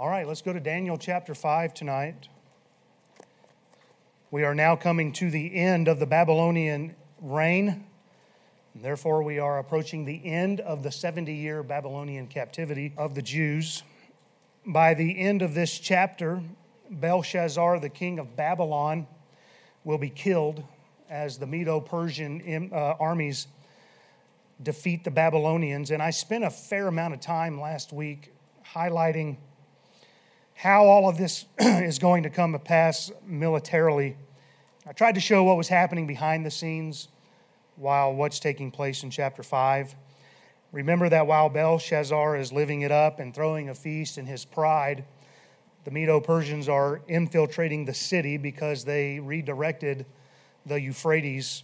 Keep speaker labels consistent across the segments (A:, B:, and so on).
A: All right, let's go to Daniel chapter 5 tonight. We are now coming to the end of the Babylonian reign. Therefore, we are approaching the end of the 70 year Babylonian captivity of the Jews. By the end of this chapter, Belshazzar, the king of Babylon, will be killed as the Medo Persian uh, armies defeat the Babylonians. And I spent a fair amount of time last week highlighting how all of this is going to come to pass militarily. I tried to show what was happening behind the scenes while what's taking place in chapter 5. Remember that while Belshazzar is living it up and throwing a feast in his pride, the Medo Persians are infiltrating the city because they redirected the Euphrates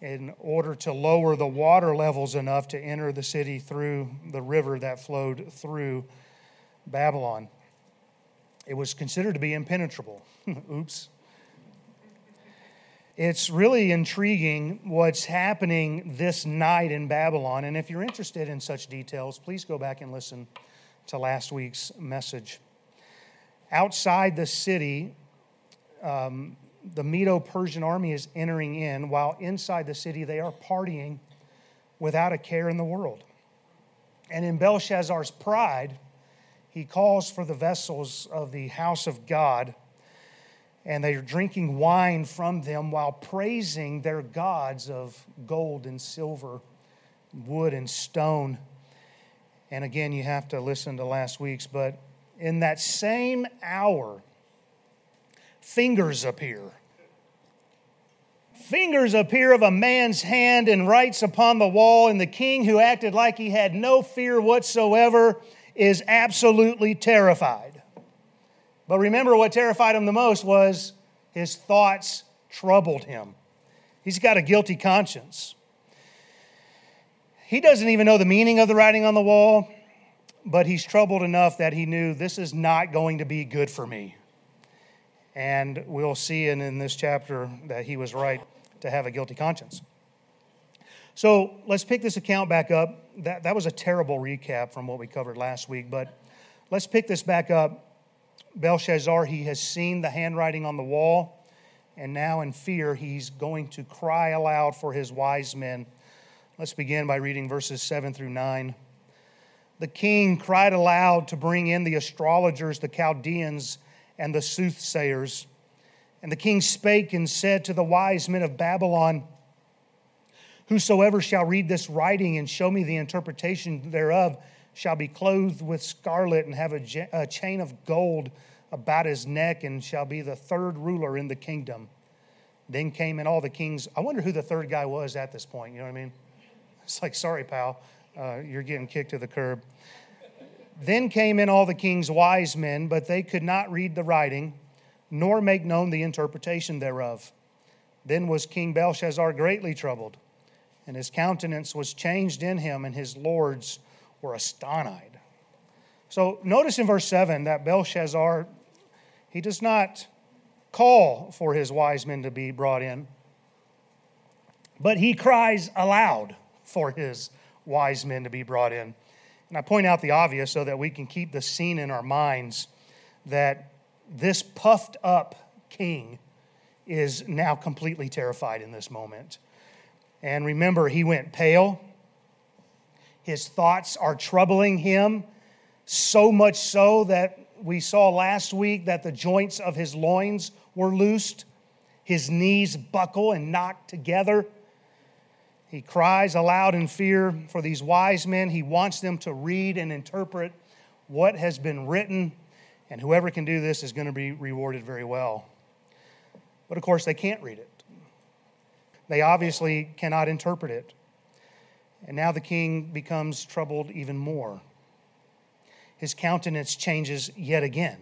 A: in order to lower the water levels enough to enter the city through the river that flowed through Babylon. It was considered to be impenetrable. Oops. It's really intriguing what's happening this night in Babylon. And if you're interested in such details, please go back and listen to last week's message. Outside the city, um, the Medo Persian army is entering in, while inside the city they are partying without a care in the world. And in Belshazzar's pride, he calls for the vessels of the house of God, and they are drinking wine from them while praising their gods of gold and silver, wood and stone. And again, you have to listen to last week's, but in that same hour, fingers appear. Fingers appear of a man's hand and writes upon the wall, and the king, who acted like he had no fear whatsoever, is absolutely terrified. But remember, what terrified him the most was his thoughts troubled him. He's got a guilty conscience. He doesn't even know the meaning of the writing on the wall, but he's troubled enough that he knew this is not going to be good for me. And we'll see in, in this chapter that he was right to have a guilty conscience. So let's pick this account back up. That, that was a terrible recap from what we covered last week, but let's pick this back up. Belshazzar, he has seen the handwriting on the wall, and now in fear, he's going to cry aloud for his wise men. Let's begin by reading verses 7 through 9. The king cried aloud to bring in the astrologers, the Chaldeans, and the soothsayers. And the king spake and said to the wise men of Babylon, Whosoever shall read this writing and show me the interpretation thereof shall be clothed with scarlet and have a, chain of gold about his neck and shall be the third ruler in the kingdom. Then came in all the kings. I wonder who the third guy was at this point. You know what I mean? It's like, sorry, pal, uh, you're getting kicked to the curb. Then came in all the king's wise men, but they could not read the writing, nor make known the interpretation thereof. Then was King Belshazzar greatly troubled, and his countenance was changed in him, and his lords were astonished. So notice in verse 7 that Belshazzar, he does not call for his wise men to be brought in, but he cries aloud for his wise men to be brought in. And I point out the obvious so that we can keep the scene in our minds that this puffed up king is now completely terrified in this moment. And remember, he went pale. His thoughts are troubling him, so much so that we saw last week that the joints of his loins were loosed, his knees buckle and knock together. He cries aloud in fear for these wise men. He wants them to read and interpret what has been written, and whoever can do this is going to be rewarded very well. But of course, they can't read it. They obviously cannot interpret it. And now the king becomes troubled even more. His countenance changes yet again.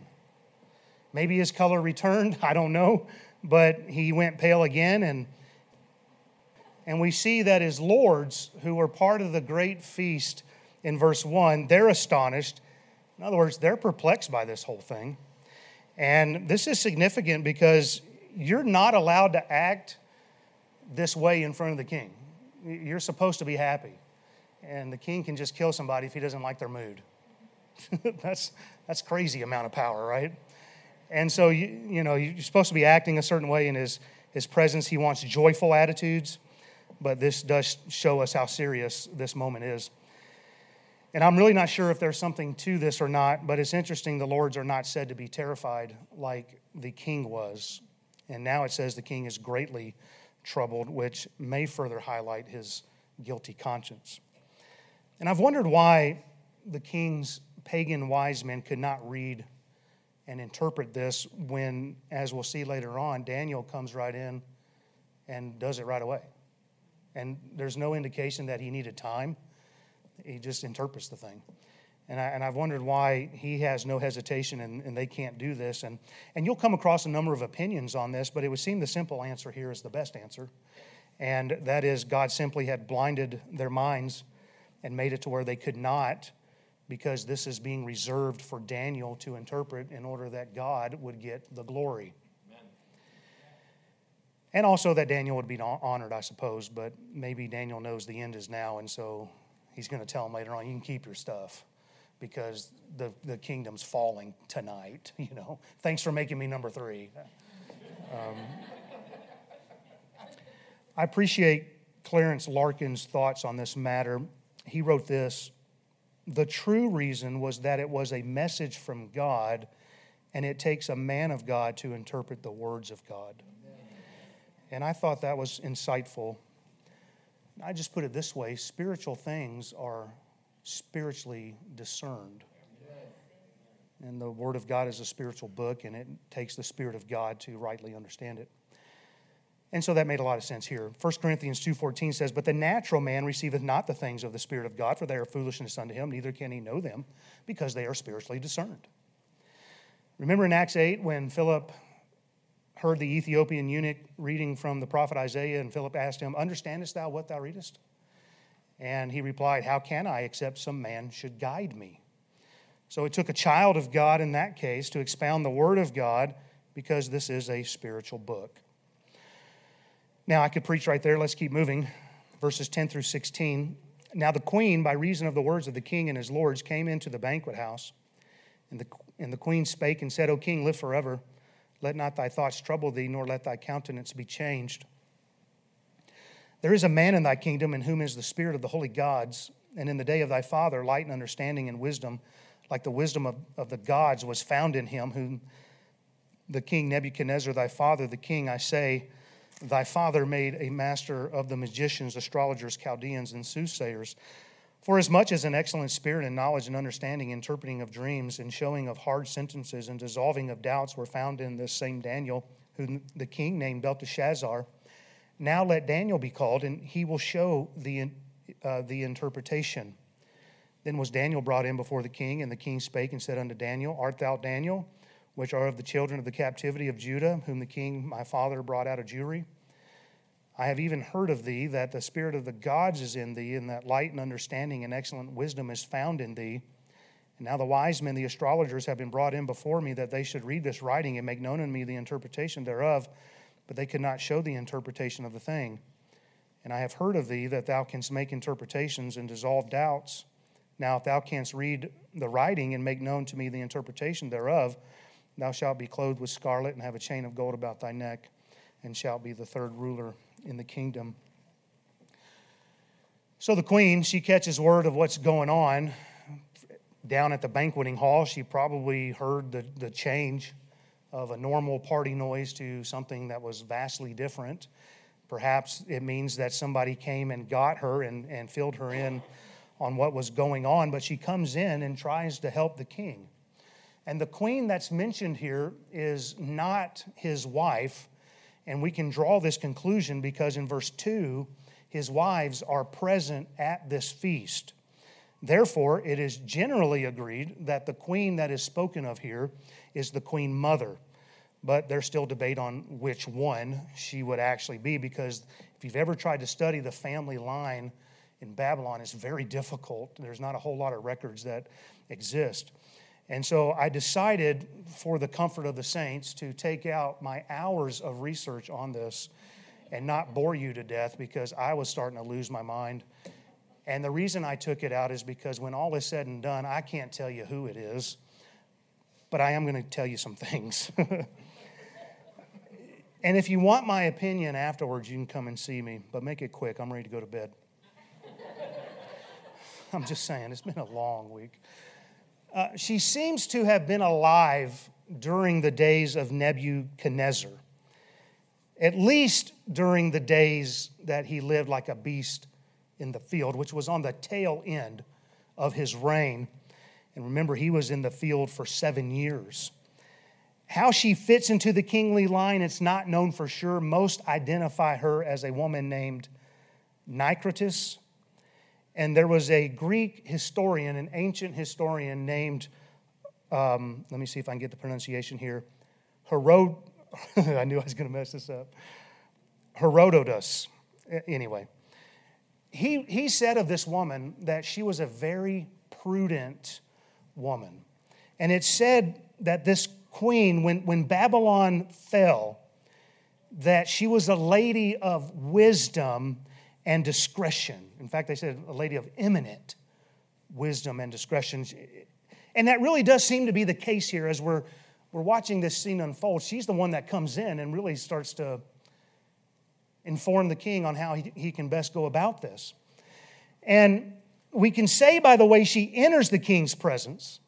A: Maybe his color returned, I don't know, but he went pale again and and we see that his lords, who were part of the great feast in verse 1, they're astonished. In other words, they're perplexed by this whole thing. And this is significant because you're not allowed to act this way in front of the king. You're supposed to be happy. And the king can just kill somebody if he doesn't like their mood. that's, That's crazy amount of power, right? And so, you, you know, you're supposed to be acting a certain way in his, his presence. He wants joyful attitudes, but this does show us how serious this moment is. And I'm really not sure if there's something to this or not, but it's interesting the lords are not said to be terrified like the king was. And now it says the king is greatly troubled, which may further highlight his guilty conscience. And I've wondered why the king's pagan wise men could not read and interpret this when, as we'll see later on, Daniel comes right in and does it right away. And there's no indication that he needed time, he just interprets the thing. And, I, and I've wondered why he has no hesitation and, and they can't do this. And, and you'll come across a number of opinions on this, but it would seem the simple answer here is the best answer. And that is, God simply had blinded their minds and made it to where they could not because this is being reserved for Daniel to interpret in order that God would get the glory. And also that Daniel would be honored, I suppose, but maybe Daniel knows the end is now, and so he's going to tell him later on, you can keep your stuff because the, the kingdom's falling tonight, you know. Thanks for making me number three. Um, I appreciate Clarence Larkin's thoughts on this matter. He wrote this the true reason was that it was a message from God, and it takes a man of God to interpret the words of God. And I thought that was insightful. I just put it this way spiritual things are spiritually discerned. And the Word of God is a spiritual book, and it takes the Spirit of God to rightly understand it. And so that made a lot of sense here. 1 Corinthians 2:14 says, "But the natural man receiveth not the things of the spirit of God, for they are foolishness unto him, neither can he know them, because they are spiritually discerned." Remember in Acts 8 when Philip heard the Ethiopian eunuch reading from the prophet Isaiah and Philip asked him, "Understandest thou what thou readest?" And he replied, "How can I except some man should guide me?" So it took a child of God in that case to expound the word of God because this is a spiritual book. Now, I could preach right there. Let's keep moving. Verses 10 through 16. Now, the queen, by reason of the words of the king and his lords, came into the banquet house. And the, and the queen spake and said, O king, live forever. Let not thy thoughts trouble thee, nor let thy countenance be changed. There is a man in thy kingdom in whom is the spirit of the holy gods, and in the day of thy father, light and understanding and wisdom, like the wisdom of, of the gods, was found in him, whom the king Nebuchadnezzar, thy father, the king, I say, Thy father made a master of the magicians, astrologers, Chaldeans, and soothsayers. For as much as an excellent spirit and knowledge and understanding, interpreting of dreams, and showing of hard sentences, and dissolving of doubts were found in this same Daniel, whom the king named Belteshazzar. Now let Daniel be called, and he will show the, uh, the interpretation. Then was Daniel brought in before the king, and the king spake and said unto Daniel, Art thou Daniel? which are of the children of the captivity of Judah, whom the king my father brought out of Jewry. I have even heard of thee that the spirit of the gods is in thee, and that light and understanding and excellent wisdom is found in thee. And now the wise men, the astrologers, have been brought in before me that they should read this writing and make known unto me the interpretation thereof, but they could not show the interpretation of the thing. And I have heard of thee that thou canst make interpretations and dissolve doubts. Now, if thou canst read the writing and make known to me the interpretation thereof, Thou shalt be clothed with scarlet and have a chain of gold about thy neck, and shalt be the third ruler in the kingdom. So the queen, she catches word of what's going on down at the banqueting hall. She probably heard the, the change of a normal party noise to something that was vastly different. Perhaps it means that somebody came and got her and, and filled her in on what was going on, but she comes in and tries to help the king. And the queen that's mentioned here is not his wife. And we can draw this conclusion because in verse 2, his wives are present at this feast. Therefore, it is generally agreed that the queen that is spoken of here is the queen mother. But there's still debate on which one she would actually be because if you've ever tried to study the family line in Babylon, it's very difficult. There's not a whole lot of records that exist. And so I decided, for the comfort of the saints, to take out my hours of research on this and not bore you to death because I was starting to lose my mind. And the reason I took it out is because when all is said and done, I can't tell you who it is, but I am going to tell you some things. and if you want my opinion afterwards, you can come and see me, but make it quick. I'm ready to go to bed. I'm just saying, it's been a long week. Uh, she seems to have been alive during the days of Nebuchadnezzar, at least during the days that he lived like a beast in the field, which was on the tail end of his reign. And remember, he was in the field for seven years. How she fits into the kingly line, it's not known for sure. Most identify her as a woman named Nicritus. And there was a Greek historian, an ancient historian named, um, let me see if I can get the pronunciation here, Herod, I knew I was going to mess this up. Herodotus. Anyway, he, he said of this woman that she was a very prudent woman. And it said that this queen, when, when Babylon fell, that she was a lady of wisdom and discretion. In fact, they said a lady of eminent wisdom and discretion. And that really does seem to be the case here as we're, we're watching this scene unfold. She's the one that comes in and really starts to inform the king on how he, he can best go about this. And we can say by the way she enters the king's presence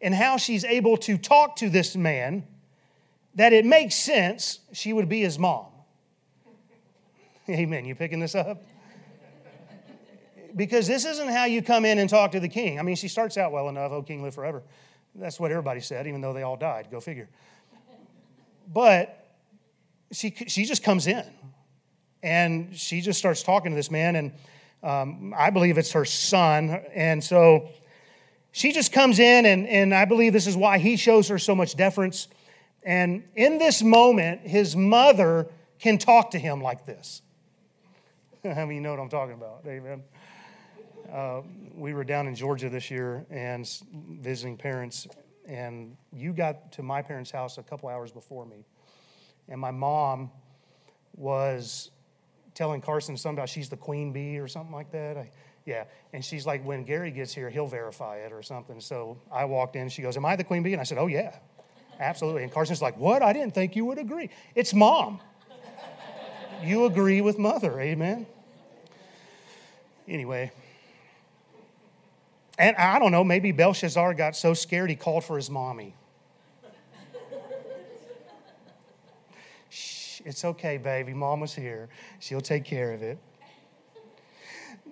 A: and how she's able to talk to this man that it makes sense she would be his mom. Amen. You picking this up? Because this isn't how you come in and talk to the king. I mean, she starts out well enough, oh, king, live forever. That's what everybody said, even though they all died. Go figure. But she, she just comes in and she just starts talking to this man, and um, I believe it's her son. And so she just comes in, and, and I believe this is why he shows her so much deference. And in this moment, his mother can talk to him like this. I mean, you know what I'm talking about. Amen. Uh, we were down in Georgia this year and visiting parents, and you got to my parents' house a couple hours before me. And my mom was telling Carson something about she's the queen bee or something like that. I, yeah. And she's like, when Gary gets here, he'll verify it or something. So I walked in. She goes, Am I the queen bee? And I said, Oh, yeah, absolutely. And Carson's like, What? I didn't think you would agree. It's mom. you agree with mother. Amen. Anyway. And I don't know, maybe Belshazzar got so scared he called for his mommy. It's okay, baby. Mom was here. She'll take care of it.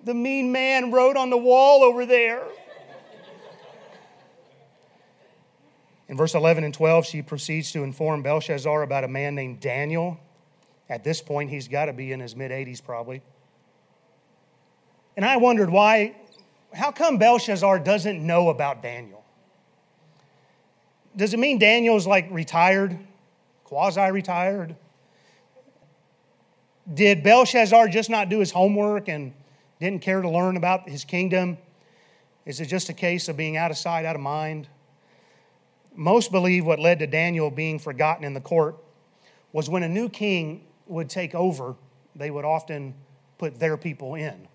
A: The mean man wrote on the wall over there. In verse 11 and 12, she proceeds to inform Belshazzar about a man named Daniel. At this point, he's got to be in his mid 80s probably. And I wondered why, how come Belshazzar doesn't know about Daniel? Does it mean Daniel's like retired, quasi retired? Did Belshazzar just not do his homework and didn't care to learn about his kingdom? Is it just a case of being out of sight, out of mind? Most believe what led to Daniel being forgotten in the court was when a new king would take over, they would often put their people in,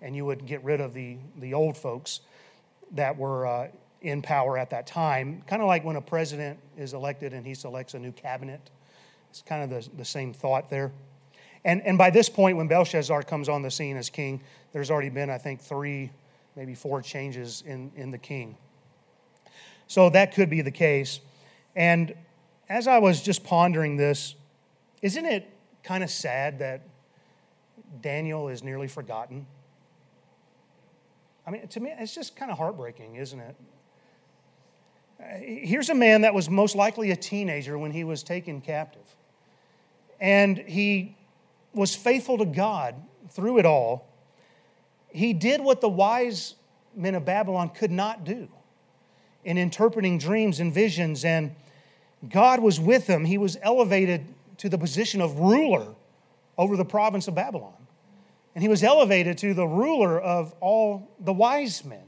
A: and you would get rid of the, the old folks that were uh, in power at that time. Kind of like when a president is elected and he selects a new cabinet. It's kind of the, the same thought there. And, and by this point, when Belshazzar comes on the scene as king, there's already been, I think, three, maybe four changes in, in the king. So that could be the case. And as I was just pondering this, isn't it kind of sad that Daniel is nearly forgotten? I mean, to me, it's just kind of heartbreaking, isn't it? Uh, here's a man that was most likely a teenager when he was taken captive. And he was faithful to God through it all, he did what the wise men of Babylon could not do in interpreting dreams and visions, and God was with him. He was elevated to the position of ruler over the province of Babylon. And he was elevated to the ruler of all the wise men.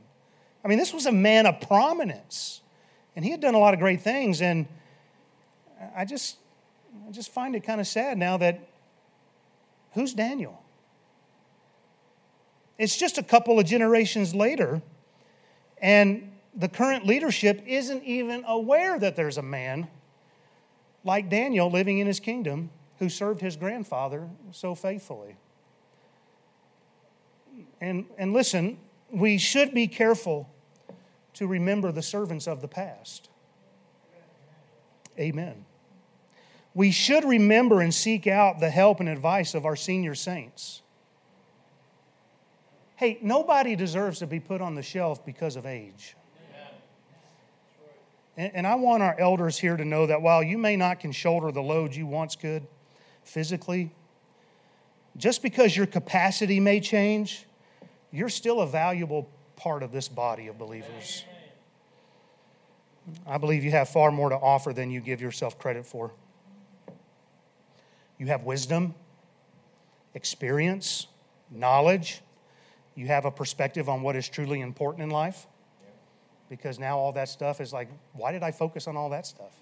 A: I mean, this was a man of prominence. And he had done a lot of great things. And I just, I just find it kind of sad now that Who's Daniel? It's just a couple of generations later, and the current leadership isn't even aware that there's a man like Daniel living in his kingdom who served his grandfather so faithfully. And, and listen, we should be careful to remember the servants of the past. Amen. We should remember and seek out the help and advice of our senior saints. Hey, nobody deserves to be put on the shelf because of age. And, I want our elders here to know that while you may not can shoulder the load you once could physically, just because your capacity may change, you're still a valuable part of this body of believers. I believe you have far more to offer than you give yourself credit for. You have wisdom, experience, knowledge. You have a perspective on what is truly important in life because now all that stuff is like, why did I focus on all that stuff?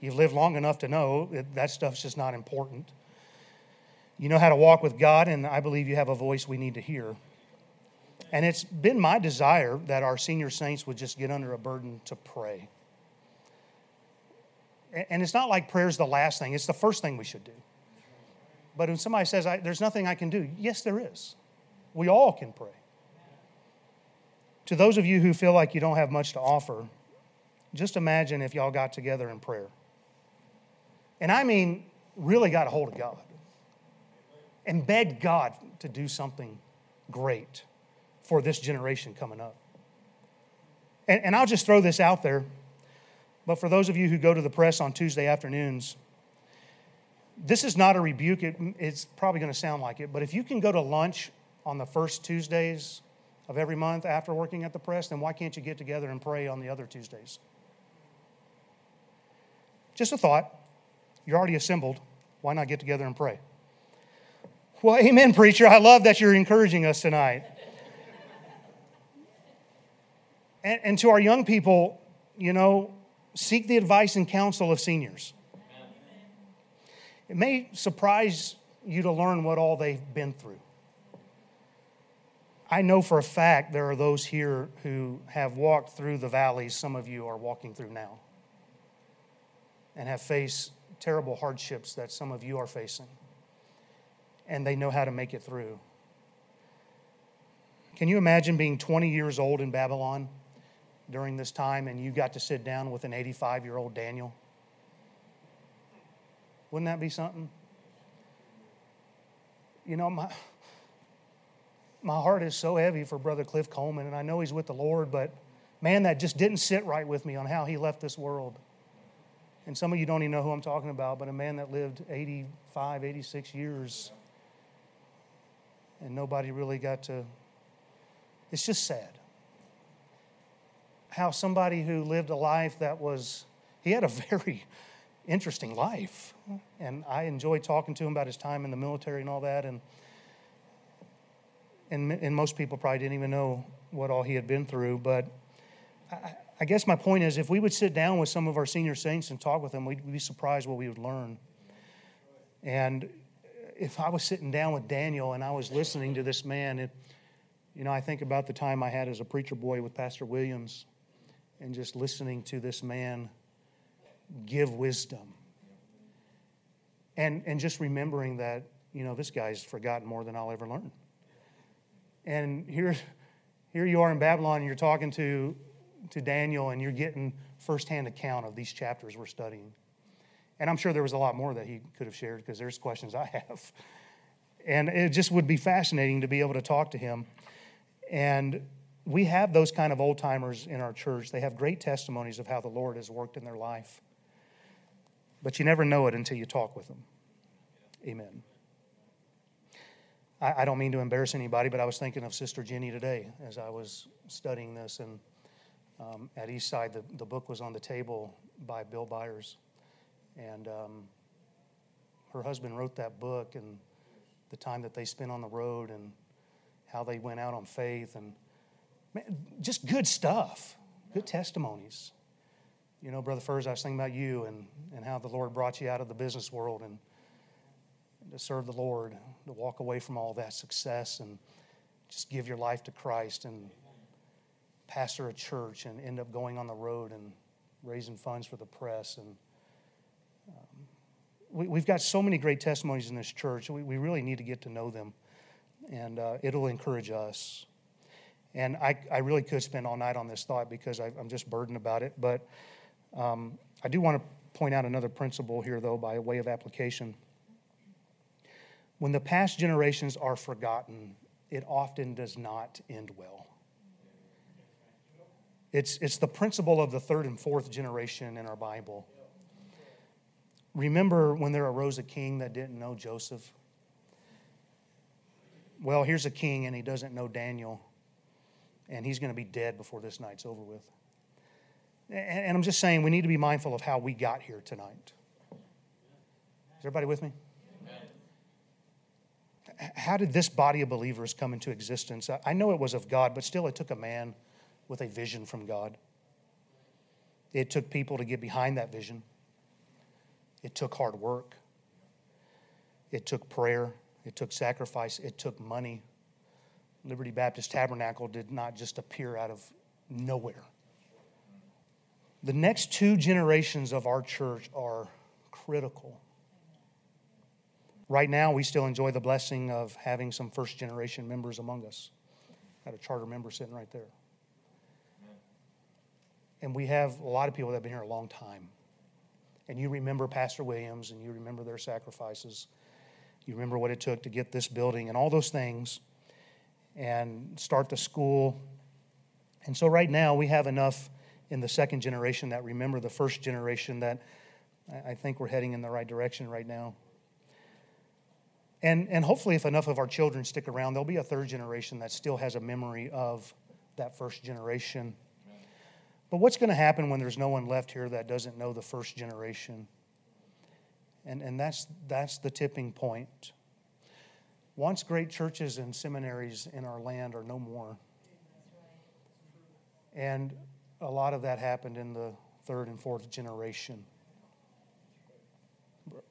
A: You've lived long enough to know that, that stuff's just not important. You know how to walk with God, and I believe you have a voice we need to hear. And it's been my desire that our senior saints would just get under a burden to pray. And it's not like prayer is the last thing, it's the first thing we should do. But when somebody says, There's nothing I can do, yes, there is. We all can pray. To those of you who feel like you don't have much to offer, just imagine if y'all got together in prayer. And I mean, really got a hold of God and begged God to do something great for this generation coming up. And, and, I'll just throw this out there, but for those of you who go to the press on Tuesday afternoons, this is not a rebuke. It, it's probably going to sound like it, but if you can go to lunch on the first Tuesdays of every month after working at the press, then why can't you get together and pray on the other Tuesdays? Just a thought. You're already assembled. Why not get together and pray? Well, amen, preacher. I love that you're encouraging us tonight. and, and, to our young people, you know, seek the advice and counsel of seniors. It may surprise you to learn what all they've been through. I know for a fact there are those here who have walked through the valleys some of you are walking through now and have faced terrible hardships that some of you are facing. And they know how to make it through. Can you imagine being 20 years old in Babylon during this time and you got to sit down with an 85 year old Daniel? Wouldn't that be something? You know, my my heart is so heavy for Brother Cliff Coleman, and I know he's with the Lord, but man, that just didn't sit right with me on how he left this world. And some of you don't even know who I'm talking about, but a man that lived 85, 86 years, and nobody really got to. It's just sad. How somebody who lived a life that was, he had a very interesting life. And I enjoyed talking to him about his time in the military and all that. And and, and most people probably didn't even know what all he had been through. But I, I guess my point is if we would sit down with some of our senior saints and talk with them, we'd be surprised what we would learn. And if I was sitting down with Daniel and I was listening to this man, it, you know, I think about the time I had as a preacher boy with Pastor Williams and just listening to this man give wisdom. And, and just remembering that, you know, this guy's forgotten more than I'll ever learn. And here, here you are in Babylon, and you're talking to, to Daniel, and you're getting firsthand account of these chapters we're studying. And I'm sure there was a lot more that he could have shared because there's questions I have. And it just would be fascinating to be able to talk to him. And we have those kind of old timers in our church. They have great testimonies of how the Lord has worked in their life. But you never know it until you talk with them. Amen. I, I don't mean to embarrass anybody, but I was thinking of Sister Jenny today as I was studying this. And um, at Eastside, the, the book was on the table by Bill Byers. And um, her husband wrote that book and the time that they spent on the road and how they went out on faith and man, just good stuff, good testimonies. You know, Brother Furs, I was thinking about you and, and how the Lord brought you out of the business world and to serve the Lord, to walk away from all that success and just give your life to Christ. And pastor a church and end up going on the road and raising funds for the press. And um, we, have got so many great testimonies in this church. We, we really need to get to know them, and uh, it'll encourage us. And I, I really could spend all night on this thought because I, am just burdened about it. But um, I do want to point out another principle here, though, by way of application. When the past generations are forgotten, it often does not end well. It's, it's the principle of the third and fourth generation in our Bible. Remember when there arose a king that didn't know Joseph? Well, here's a king and he doesn't know Daniel, and he's going to be dead before this night's over with. And I'm just saying we need to be mindful of how we got here tonight. Is everybody with me? How did this body of believers come into existence? I know it was of God, but still it took a man with a vision from God. It took people to get behind that vision. It took hard work. It took prayer. It took sacrifice. It took money. Liberty Baptist Tabernacle did not just appear out of nowhere. The next two generations of our church are critical. Right now, we still enjoy the blessing of having some first generation members among us. Got a charter member sitting right there. And we have a lot of people that have been here a long time. And you remember Pastor Williams and you remember their sacrifices. You remember what it took to get this building and all those things and start the school. And so, right now, we have enough in the second generation that remember the first generation that I think we're heading in the right direction right now. And, and hopefully, if enough of our children stick around, there'll be a third generation that still has a memory of that first generation. But what's going to happen when there's no one left here that doesn't know the first generation? And, and that's, that's the tipping point. Once great churches and seminaries in our land are no more. And a lot of that happened in the third and fourth generation.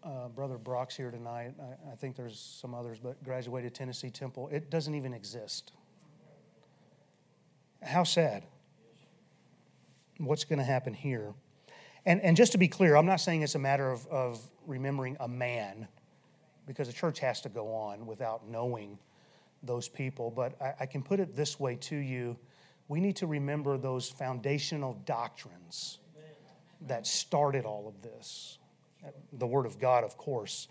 A: Uh, Brother Brock's here tonight. I, I, think there's some others, but graduated Tennessee Temple. It doesn't even exist. How sad what's going to happen here. And, and just to be clear, I'm not saying it's a matter of, of remembering a man, because the church has to go on without knowing those people. But I, I can put it this way to you we need to remember those foundational doctrines that started all of this. The Word of God, of course.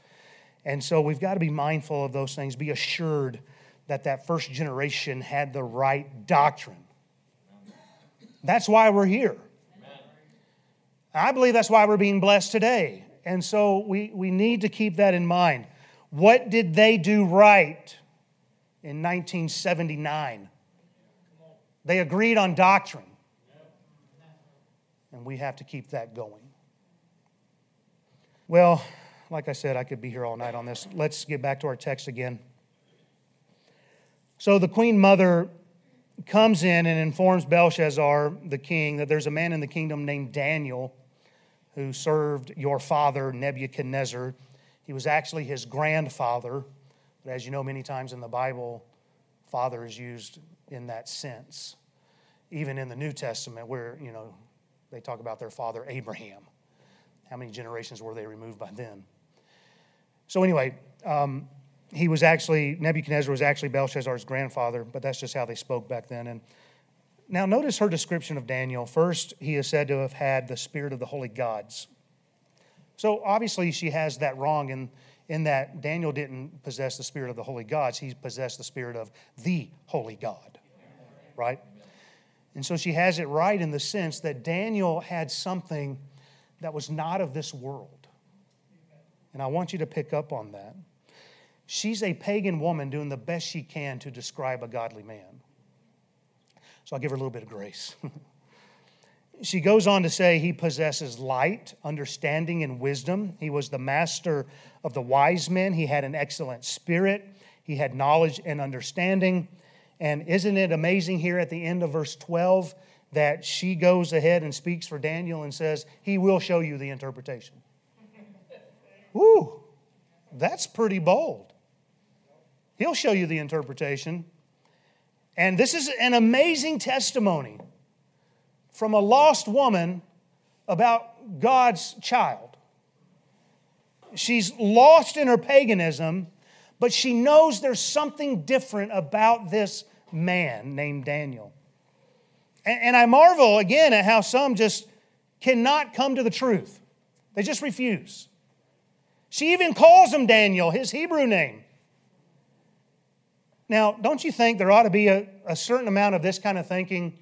A: And so we've got to be mindful of those things, be assured that that first generation had the right doctrine. That's why we're here. I believe that's why we're being blessed today. And so we, we need to keep that in mind. What did they do right in 1979? They agreed on doctrine. And we have to keep that going. Well, like I said, I could be here all night on this. Let's get back to our text again. So the queen mother comes in and informs Belshazzar, the king, that there's a man in the kingdom named Daniel who served your father, Nebuchadnezzar. He was actually his grandfather, but as you know, many times in the Bible, father is used in that sense. Even in the New Testament, where, you know, they talk about their father Abraham. How many generations were they removed by then? So, anyway, um, he was actually, Nebuchadnezzar was actually Belshazzar's grandfather, but that's just how they spoke back then. And now, notice her description of Daniel. First, he is said to have had the spirit of the holy gods. So, obviously, she has that wrong in, in that Daniel didn't possess the spirit of the holy gods, he possessed the spirit of the holy God, right? And so she has it right in the sense that Daniel had something that was not of this world. And I want you to pick up on that. She's a pagan woman doing the best she can to describe a godly man. So I'll give her a little bit of grace. she goes on to say he possesses light, understanding, and wisdom. He was the master of the wise men. He had an excellent spirit. He had knowledge and understanding. And isn't it amazing here at the end of verse 12 that she goes ahead and speaks for Daniel and says, He will show you the interpretation? Woo, that's pretty bold. He'll show you the interpretation. And this is an amazing testimony from a lost woman about God's child. She's lost in her paganism, but she knows there's something different about this man named Daniel. And, I marvel again at how some just cannot come to the truth, they just refuse. She even calls him Daniel, his Hebrew name. Now, don't you think there ought to be a, a certain amount of this kind of thinking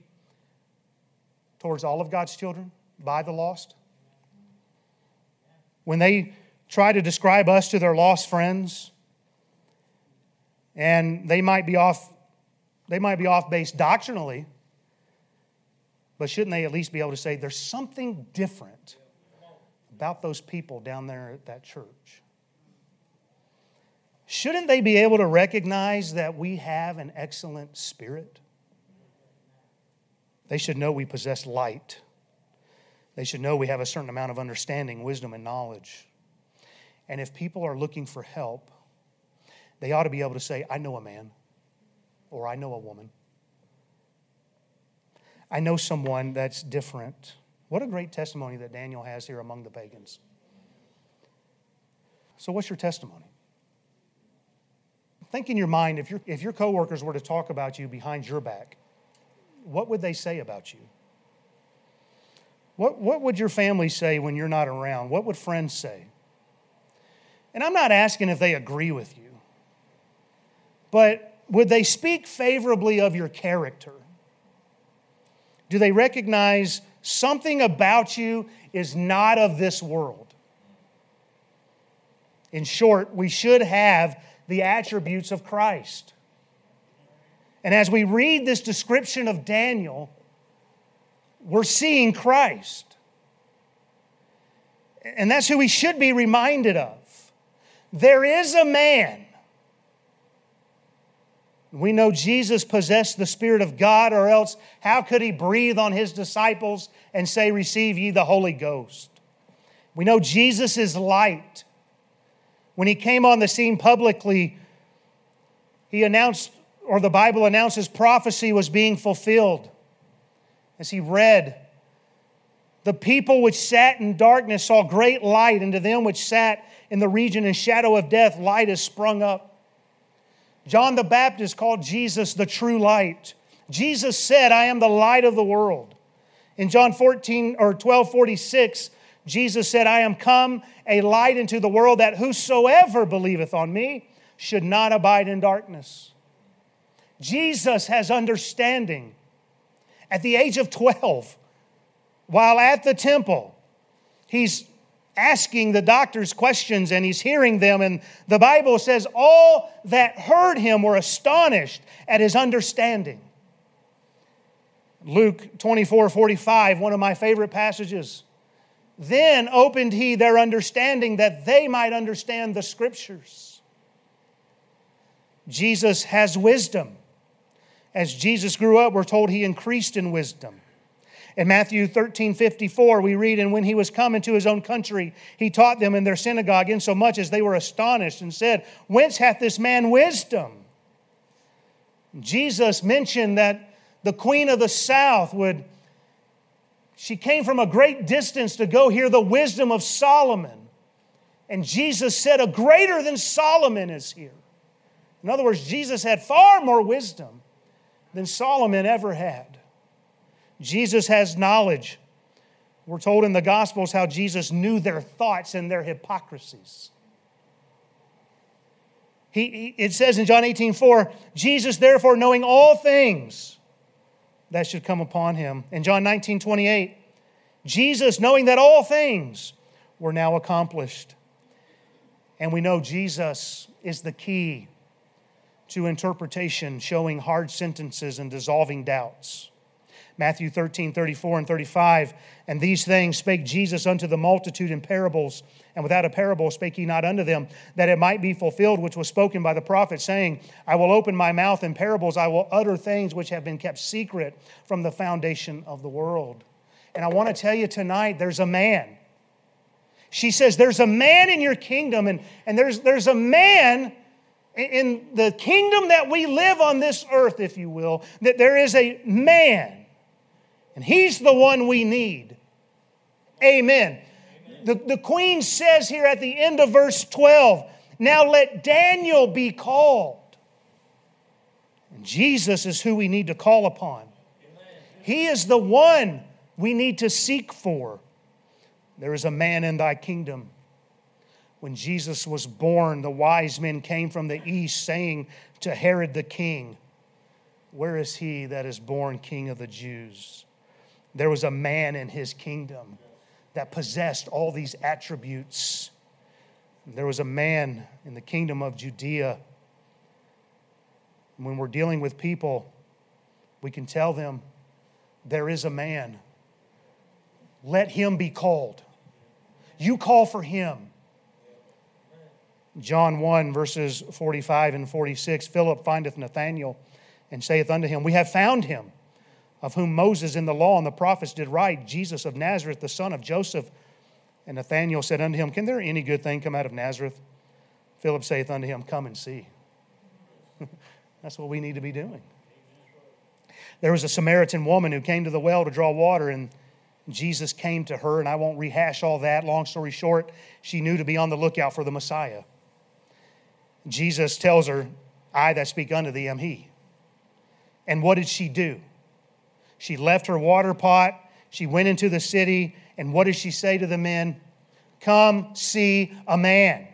A: towards all of God's children by the lost? When they try to describe us to their lost friends, and they might be off, they might be off base doctrinally, but shouldn't they at least be able to say there's something different about those people down there at that church? Shouldn't they be able to recognize that we have an excellent spirit? They should know we possess light. They should know we have a certain amount of understanding, wisdom, and knowledge. And if people are looking for help, they ought to be able to say, I know a man, or I know a woman. I know someone that's different. What a great testimony that Daniel has here among the pagans. So, what's your testimony? Think in your mind if, your if your coworkers were to talk about you behind your back, what would they say about you? What, what would your family say when you're not around? What would friends say? And I'm not asking if they agree with you, but would they speak favorably of your character? Do they recognize something about you is not of this world? In short, we should have the attributes of Christ. And as we read this description of Daniel, we're seeing Christ. And that's who we should be reminded of. There is a man. We know Jesus possessed the Spirit of God, or else how could he breathe on his disciples and say, Receive ye the Holy Ghost? We know Jesus is light. When he came on the scene publicly, he announced, or the Bible announces, prophecy was being fulfilled. As he read, the people which sat in darkness saw great light, and to them which sat in the region and shadow of death, light has sprung up. John the Baptist called Jesus the true light. Jesus said, I am the light of the world. In John 14 or 12 46, Jesus said, I am come a light into the world that whosoever believeth on me should not abide in darkness. Jesus has understanding. At the age of 12, while at the temple, he's asking the doctors questions and he's hearing them. And the Bible says, All that heard him were astonished at his understanding. Luke 24 45, one of my favorite passages. Then opened he their understanding that they might understand the scriptures. Jesus has wisdom. As Jesus grew up, we're told he increased in wisdom. In Matthew 13 54, we read, And when he was come into his own country, he taught them in their synagogue, insomuch as they were astonished and said, Whence hath this man wisdom? Jesus mentioned that the queen of the south would she came from a great distance to go hear the wisdom of Solomon. And Jesus said, A greater than Solomon is here. In other words, Jesus had far more wisdom than Solomon ever had. Jesus has knowledge. We're told in the Gospels how Jesus knew their thoughts and their hypocrisies. He, it says in John 18, 4, Jesus, therefore, knowing all things, that should come upon him. In John 19, 28, Jesus, knowing that all things were now accomplished. And we know Jesus is the key to interpretation, showing hard sentences and dissolving doubts. Matthew 13, 34 and 35. And these things spake Jesus unto the multitude in parables, and without a parable spake he not unto them, that it might be fulfilled which was spoken by the prophet, saying, I will open my mouth in parables, I will utter things which have been kept secret from the foundation of the world. And I want to tell you tonight there's a man. She says, There's a man in your kingdom, and, and there's, there's a man in the kingdom that we live on this earth, if you will, that there is a man And he's the one we need. Amen. The, the queen says here at the end of verse 12, now let Daniel be called. And Jesus is who we need to call upon. He is the one we need to seek for. There is a man in thy kingdom. When Jesus was born, the wise men came from the east, saying to Herod the king, Where is he that is born king of the Jews? There was a man in his kingdom that possessed all these attributes. There was a man in the kingdom of Judea. When we're dealing with people, we can tell them, There is a man. Let him be called. You call for him. John 1, verses 45 and 46 Philip findeth Nathanael and saith unto him, We have found him, of whom Moses in the law and the prophets did write, Jesus of Nazareth, the son of Joseph. And Nathanael said unto him, Can there any good thing come out of Nazareth? Philip saith unto him, Come and see. That's what we need to be doing. There was a Samaritan woman who came to the well to draw water, and Jesus came to her, and I won't rehash all that. Long story short, she knew to be on the lookout for the Messiah. Jesus tells her, I that speak unto thee am he. And what did she do? She left her water pot, she went into the city, and what does she say to the men? Come see a man.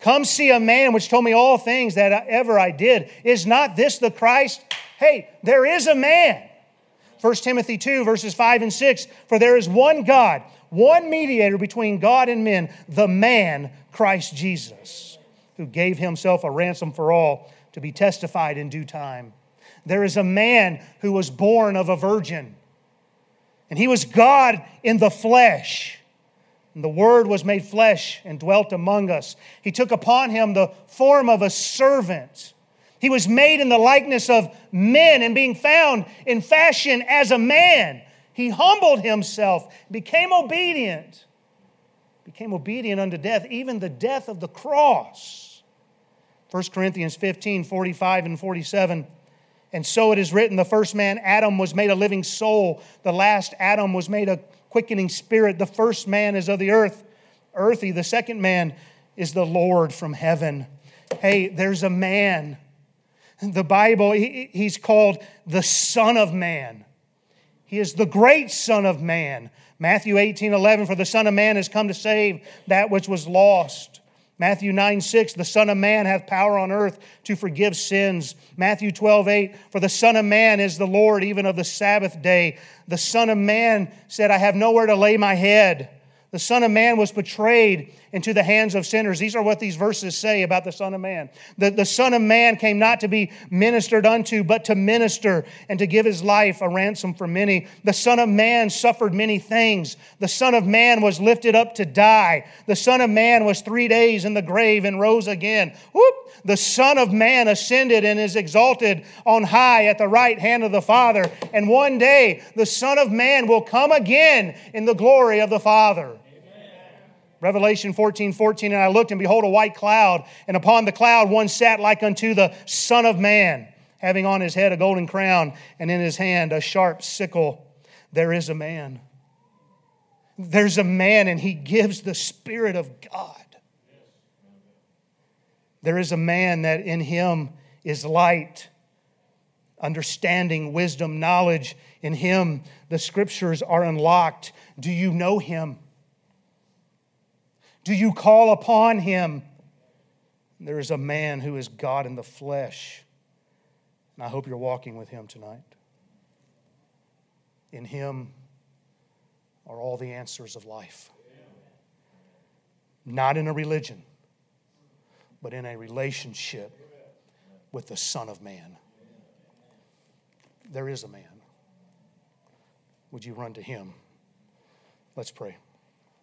A: Come see a man which told me all things that ever I did. Is not this the Christ? Hey, there is a man. 1 Timothy 2, verses 5 and 6 For there is one God, one mediator between God and men, the man, Christ Jesus, who gave himself a ransom for all to be testified in due time. There is a man who was born of a virgin, and he was God in the flesh. And the Word was made flesh and dwelt among us. He took upon him the form of a servant he was made in the likeness of men and being found in fashion as a man. He humbled himself, became obedient, became obedient unto death, even the death of the cross. 1 Corinthians 15 45 and 47. And so it is written the first man, Adam, was made a living soul. The last Adam was made a quickening spirit. The first man is of the earth, earthy. The second man is the Lord from heaven. Hey, there's a man the Bible, he's called the Son of Man. He is the great Son of Man. Matthew 18 11, for the Son of Man has come to save that which was lost. Matthew 9 6, the Son of Man hath power on earth to forgive sins. Matthew 12 8, for the Son of Man is the Lord even of the Sabbath day. The Son of Man said, I have nowhere to lay my head. The Son of Man was betrayed into the hands of sinners. These are what these verses say about the Son of Man. The, the Son of Man came not to be ministered unto, but to minister and to give his life a ransom for many. The Son of Man suffered many things. The Son of Man was lifted up to die. The Son of Man was three days in the grave and rose again. Whoop! The Son of Man ascended and is exalted on high at the right hand of the Father. And one day the Son of Man will come again in the glory of the Father. Revelation 14, 14, and I looked, and behold, a white cloud, and upon the cloud one sat like unto the Son of Man, having on his head a golden crown, and in his hand a sharp sickle. There is a man. There's a man, and he gives the Spirit of God. There is a man that in him is light, understanding, wisdom, knowledge. In him, the scriptures are unlocked. Do you know him? Do you call upon him? There is a man who is God in the flesh. And I hope you're walking with him tonight. In him are all the answers of life. Not in a religion, but in a relationship with the Son of Man. There is a man. Would you run to him? Let's pray.